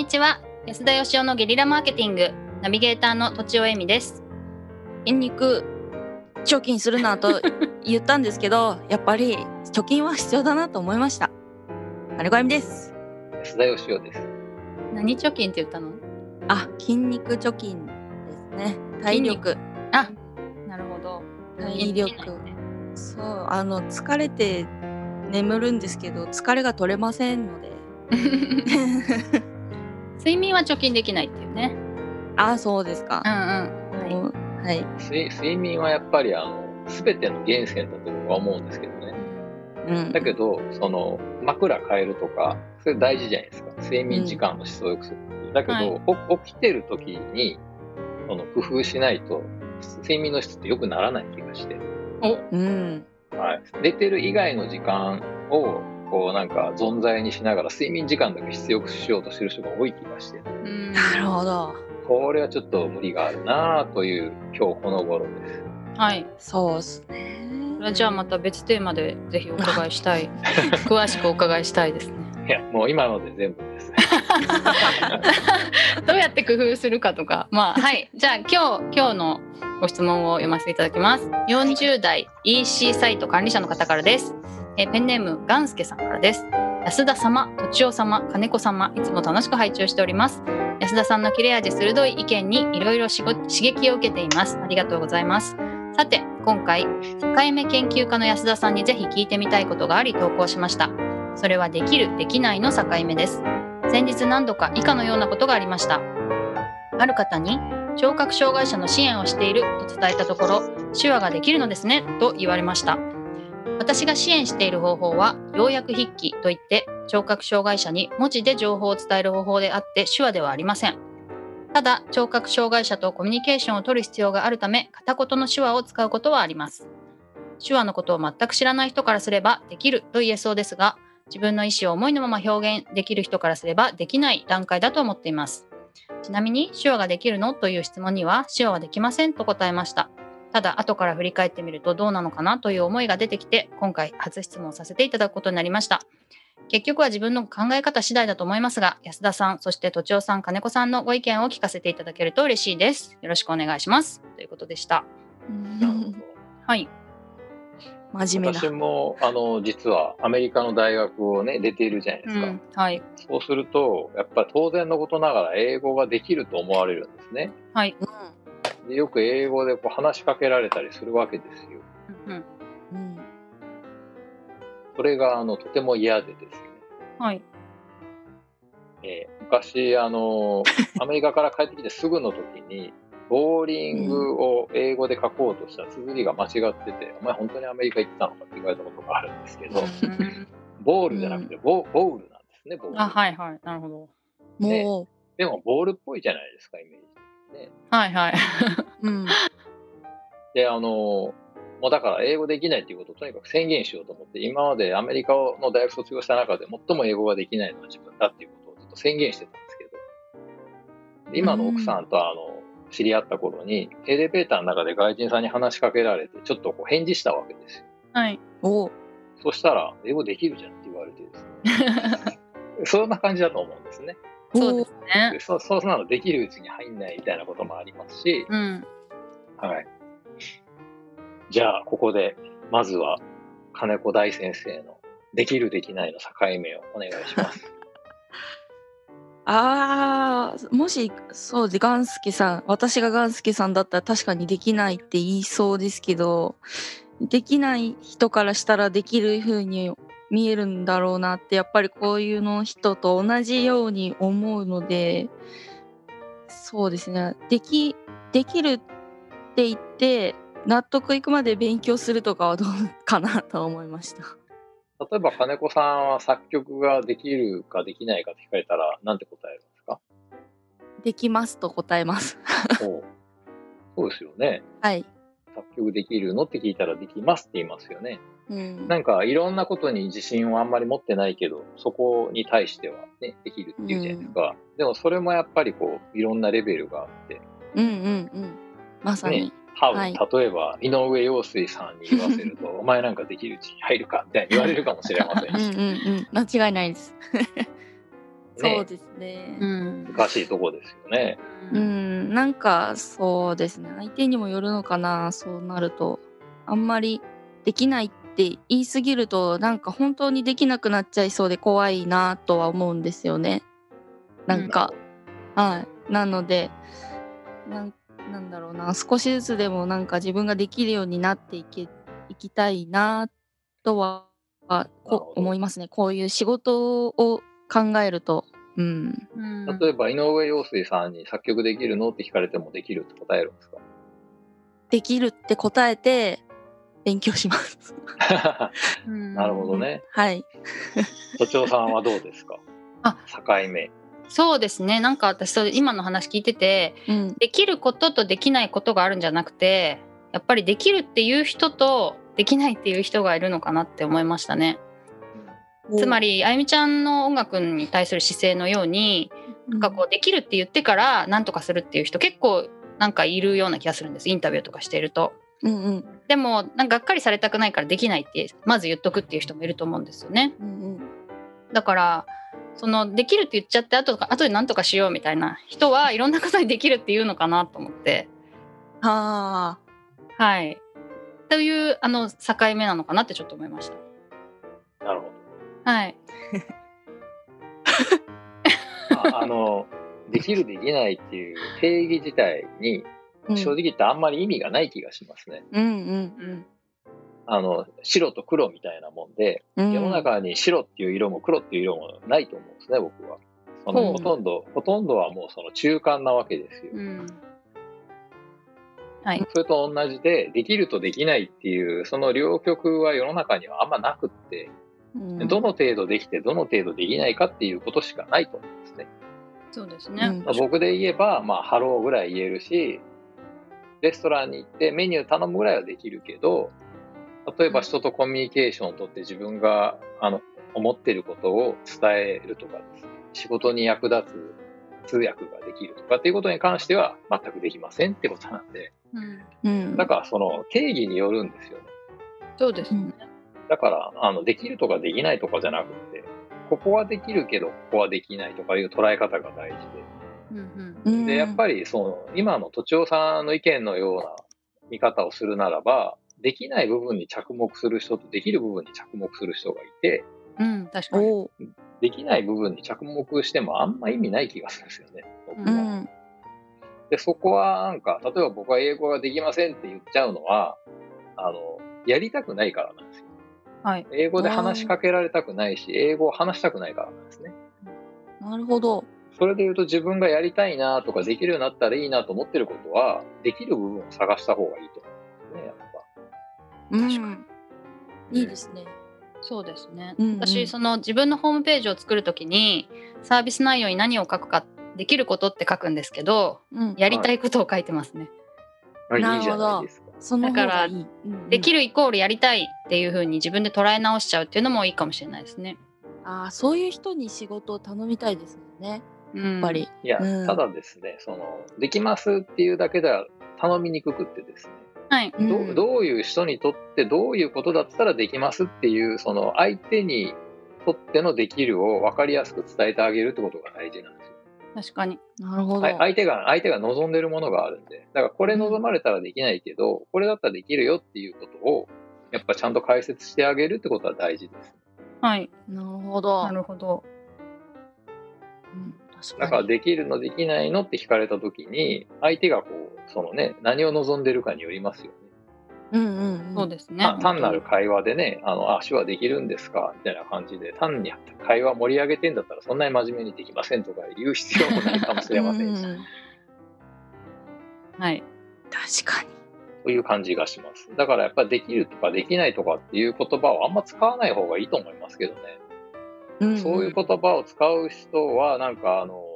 にちは。安田義雄のゲリラマーケティングナビゲーターのとちおえみです。筋肉貯金するなと 言ったんですけどやっぱり貯金は必要だなと思いました。金子あみです。安田義雄です。何貯金って言ったの？あ筋肉貯金ですね。体力。あなるほど。体力。そうあの疲れて眠るんですけど疲れが取れませんので 睡眠は貯金できないっていうね。あそうですか。うんうん。はい。睡睡眠はやっぱりあの全ての源泉だと僕は思うんですけどね。うん。だけどその枕変えるとかそれ大事じゃないですか。睡眠時間の質を良くする。だけど、はい。お起きてる時にその工夫しないと睡眠の質って良くならない気がして。お。うん。はい、寝てる以外の時間をこうなんか存在にしながら睡眠時間だけ必要しようとしてる人が多い気がして。うん。なるほど。これはちょっと無理があるなぁという今日この頃です。はい。そうですね。じゃあまた別テーマでぜひお伺いしたい。詳しくお伺いしたいですね。いや、もう今ので全部です。どうやって工夫するかとか。まあはい。じゃあ今日今日のご質問を読ませていただきます。40代 EC サイト管理者の方からですえペンネームガンスケさんからです安田様、とちお様、金子様、いつも楽しく拝聴しております。安田さんの切れ味鋭い意見にいろいろ刺激を受けています。ありがとうございます。さて、今回、境目研究家の安田さんにぜひ聞いてみたいことがあり投稿しました。それはできる、できないの境目です。先日何度か以下のようなことがありました。ある方に、聴覚障害者の支援をしていると伝えたところ、手話ができるのですねと言われました。私が支援している方法は要約筆記といって聴覚障害者に文字で情報を伝える方法であって手話ではありません。ただ聴覚障害者とコミュニケーションを取る必要があるため片言の手話を使うことはあります。手話のことを全く知らない人からすればできると言えそうですが自分の意思を思いのまま表現できる人からすればできない段階だと思っています。ちなみに手話ができるの？という質問には手話はできませんと答えました。ただ後から振り返ってみるとどうなのかなという思いが出てきて今回初質問させていただくことになりました。結局は自分の考え方次第だと思いますが安田さんそしてとちおさん金子さんのご意見を聞かせていただけると嬉しいです。よろしくお願いします。ということでした。なるほどはい。真面目な。私もあの実はアメリカの大学をね出ているじゃないですか、うん。はい。そうするとやっぱり当然のことながら英語ができると思われるんですね。はいでよく英語でこう話しかけられたりするわけですよ。うんそれがあのとても嫌でですねはい。えー昔あの アメリカから帰ってきてすぐの時にボーリングを英語で書こうとした綴りが間違ってて、お前本当にアメリカ行ってたのかって言われたことがあるんですけど、うんボールじゃなくてボ,、ボールなんですね、ボール。あはいはい。なるほど。ね。もでもボールっぽいじゃないですか、イメージね。はいはいう、うん、で、あの、もうだから英語できないっていうことをとにかく宣言しようと思って、今までアメリカの大学卒業した中で最も英語ができないのは自分だっていうことをずっと宣言してたんですけど、で今の奥さんとあの、知り合った頃に、エレベーターの中で外人さんに話しかけられて、ちょっとこう返事したわけですよ。はいおうそしたら、英語できるじゃんって言われてですね。そんな感じだと思うんですね。そうですねでそそうなのできるうちに入んないみたいなこともありますし、うんはい。じゃあ、ここで、まずは、金子大先生の、できるできないの境目をお願いします。あーもしそうでガンスケさん私がガンスケさんだったら確かにできないって言いそうですけどできない人からしたらできる風に見えるんだろうなってやっぱりこういうの人と同じように思うのでそうですねできできるって言って納得いくまで勉強するとかはどうかなと思いました。例えば、金子さんは作曲ができるかできないかって聞かれたら、なんて答えるんですか？できますと答えます。そうですよね。はい。作曲できるのって聞いたらできますって言いますよね。うんなんか、いろんなことに自信をあんまり持ってないけど、そこに対してはね、できるっていうじゃないですか。でも、それもやっぱりこう、いろんなレベルがあって、うんうんうん。まさに。ね多分、はい例えば、井上陽水さんに言わせると、お前なんかできるうちに入るかみたいに言われるかもしれませんうんうんし、うん。間違いないです。そうですね。うん難しいとこですよね。うん、なんかそうですね。相手にもよるのかな、そうなると。あんまりできないって言い過ぎると、なんか本当にできなくなっちゃいそうで怖いなとは思うんですよね。なんか、はい。なので、なんなんだろうな、少しずつでもなんか自分ができるようになっていけいきたいなとは思いますね。こういう仕事を考えると。うん。うん例えば井上陽水さんに作曲できるの？って聞かれてもできるって答えるんですか？できるって答えて勉強します。うんなるほどね。はい。都庁さんはどうですか？あ境目。そうですねなんか私それ今の話聞いててうん。できることとできないことがあるんじゃなくてやっぱりできるっていう人とできないっていう人がいるのかなって思いましたね。つまり、りあゆみちゃんの音楽に対する姿勢のようになんかこうできるって言ってから何とかするっていう人結構なんかいるような気がするんですインタビューとかしていると。うんうんでもなんかがっかりされたくないからできないってまず言っとくっていう人もいると思うんですよね。うんだからそのできるって言っちゃって後と後で何とかしようみたいな人はいろんなことにできるっていうのかなと思ってうん。はあ。はいというあの境目なのかなってちょっと思いました。なるほはい。ど。ああの、できるできないっていう定義自体にうん正直言ってあんまり意味がない気がしますね。うんうんあの、白と黒みたいなもんで、うん。世の中に白っていう色も黒っていう色もないと思うんですね、僕は。そのほとんど、ほとんどはもうその中間なわけですよ。うん。はい。それと同じで、できるとできないっていう、その両極は世の中にはあんまなくって、うんどの程度できて、どの程度できないかっていうことしかないと思うんですね。そうですね。うんまあ僕で言えば、まあ、ハローぐらい言えるし、レストランに行ってメニュー頼むぐらいはできるけど、例えば人とコミュニケーションをとって自分があの思ってることを伝えるとかですね、仕事に役立つ通訳ができるとかっていうことに関しては全くできませんってことなんで、うん。うん。だからその定義によるんですよね。そうですね。だから、あの、できるとかできないとかじゃなくって、ここはできるけど、ここはできないとかいう捉え方が大事で、うんうんで、やっぱりその、今の都庁さんの意見のような見方をするならば、できない部分に着目する人とできる部分に着目する人がいて、うん。うん。確かに。できない部分に着目してもあんま意味ない気がするんですよね。僕うはうん。で、そこはなんか、例えば僕は英語ができませんって言っちゃうのは、あの、やりたくないからなんですよ。はい。英語で話しかけられたくないし、英語を話したくないからなんですね。なるほど。それで言うと自分がやりたいなとかできるようになったらいいなと思ってることは、できる部分を探した方がいいと思うんですね、やっぱ。うん確かいいですね。そうですね。うんうん私その自分のホームページを作るときにサービス内容に何を書くかできることって書くんですけど、うん。やりたいことを書いてますね。なるほどいいじゃないですか。その方がいい。できる。るイコールやりたいっていう風に自分で捉え直しちゃうっていうのもいいかもしれないですね。ああ、そういう人に仕事を頼みたいですもんね。ややっぱり。。いや、うんただですね、その、できますっていうだけでは頼みにくくってですね、はい。どうんうどういう人にとってどういうことだったらできますっていう、その相手にとってのできるを分かりやすく伝えてあげるってことが大事なんですよ。確かに。なるほど。はい相手が、相手が望んでるものがあるんで、だからこれ望まれたらできないけど、これだったらできるよっていうことを、やっぱちゃんと解説してあげるってことは大事です。はい。なるほど。なるほど。うん確だかに。からできるのできないのって聞かれたときに、相手がこう、そのね、何を望んでるかによりますよね。うんうんうん。そうですねた。単なる会話でね、あの、あ、手話できるんですかみたいな感じで、単に会話盛り上げてんだったら、そんなに真面目にできませんとか言う必要もないかもしれませんしう、うはい。確かに。という感じがします。だからやっぱりできるとかできないとかっていう言葉をあんま使わない方がいいと思いますけどね。うんそういう言葉を使う人は、なんかあの、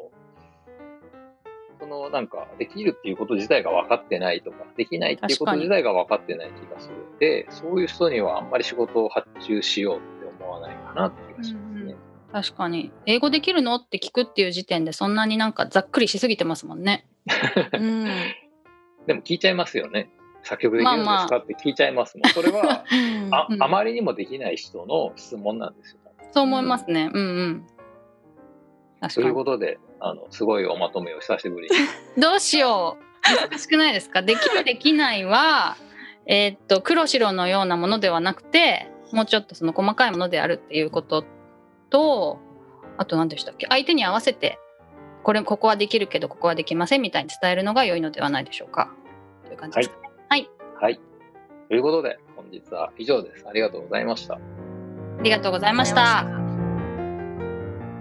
そのなんか、できるっていうこと自体が分かってないとか、できないっていうこと自体が分かってない気がするんで、そういう人にはあんまり仕事を発注しようって思わないかなって気がしますね。確かに。英語できるのって聞くっていう時点でそんなになんかざっくりしすぎてますもんね。うん。でも聞いちゃいますよね。作曲できるんですかって聞いちゃいますもん。それはあ うんあまりにもできない人の質問なんですよ。そう思いますね。うんうん。という。ことで、あの、すごいおまとめを久しぶりに。どうしよう。難しくないですか？できるできないは、えーっと、黒白のようなものではなくて、もうちょっとその細かいものであるっていうことと、あと何でしたっけ？相手に合わせて、これ、ここはできるけど、ここはできませんみたいに伝えるのが良いのではないでしょうか？という感じですかね。はい。ということで、本日は以上です。ありがとうございました。ありがとうございました。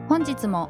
本日も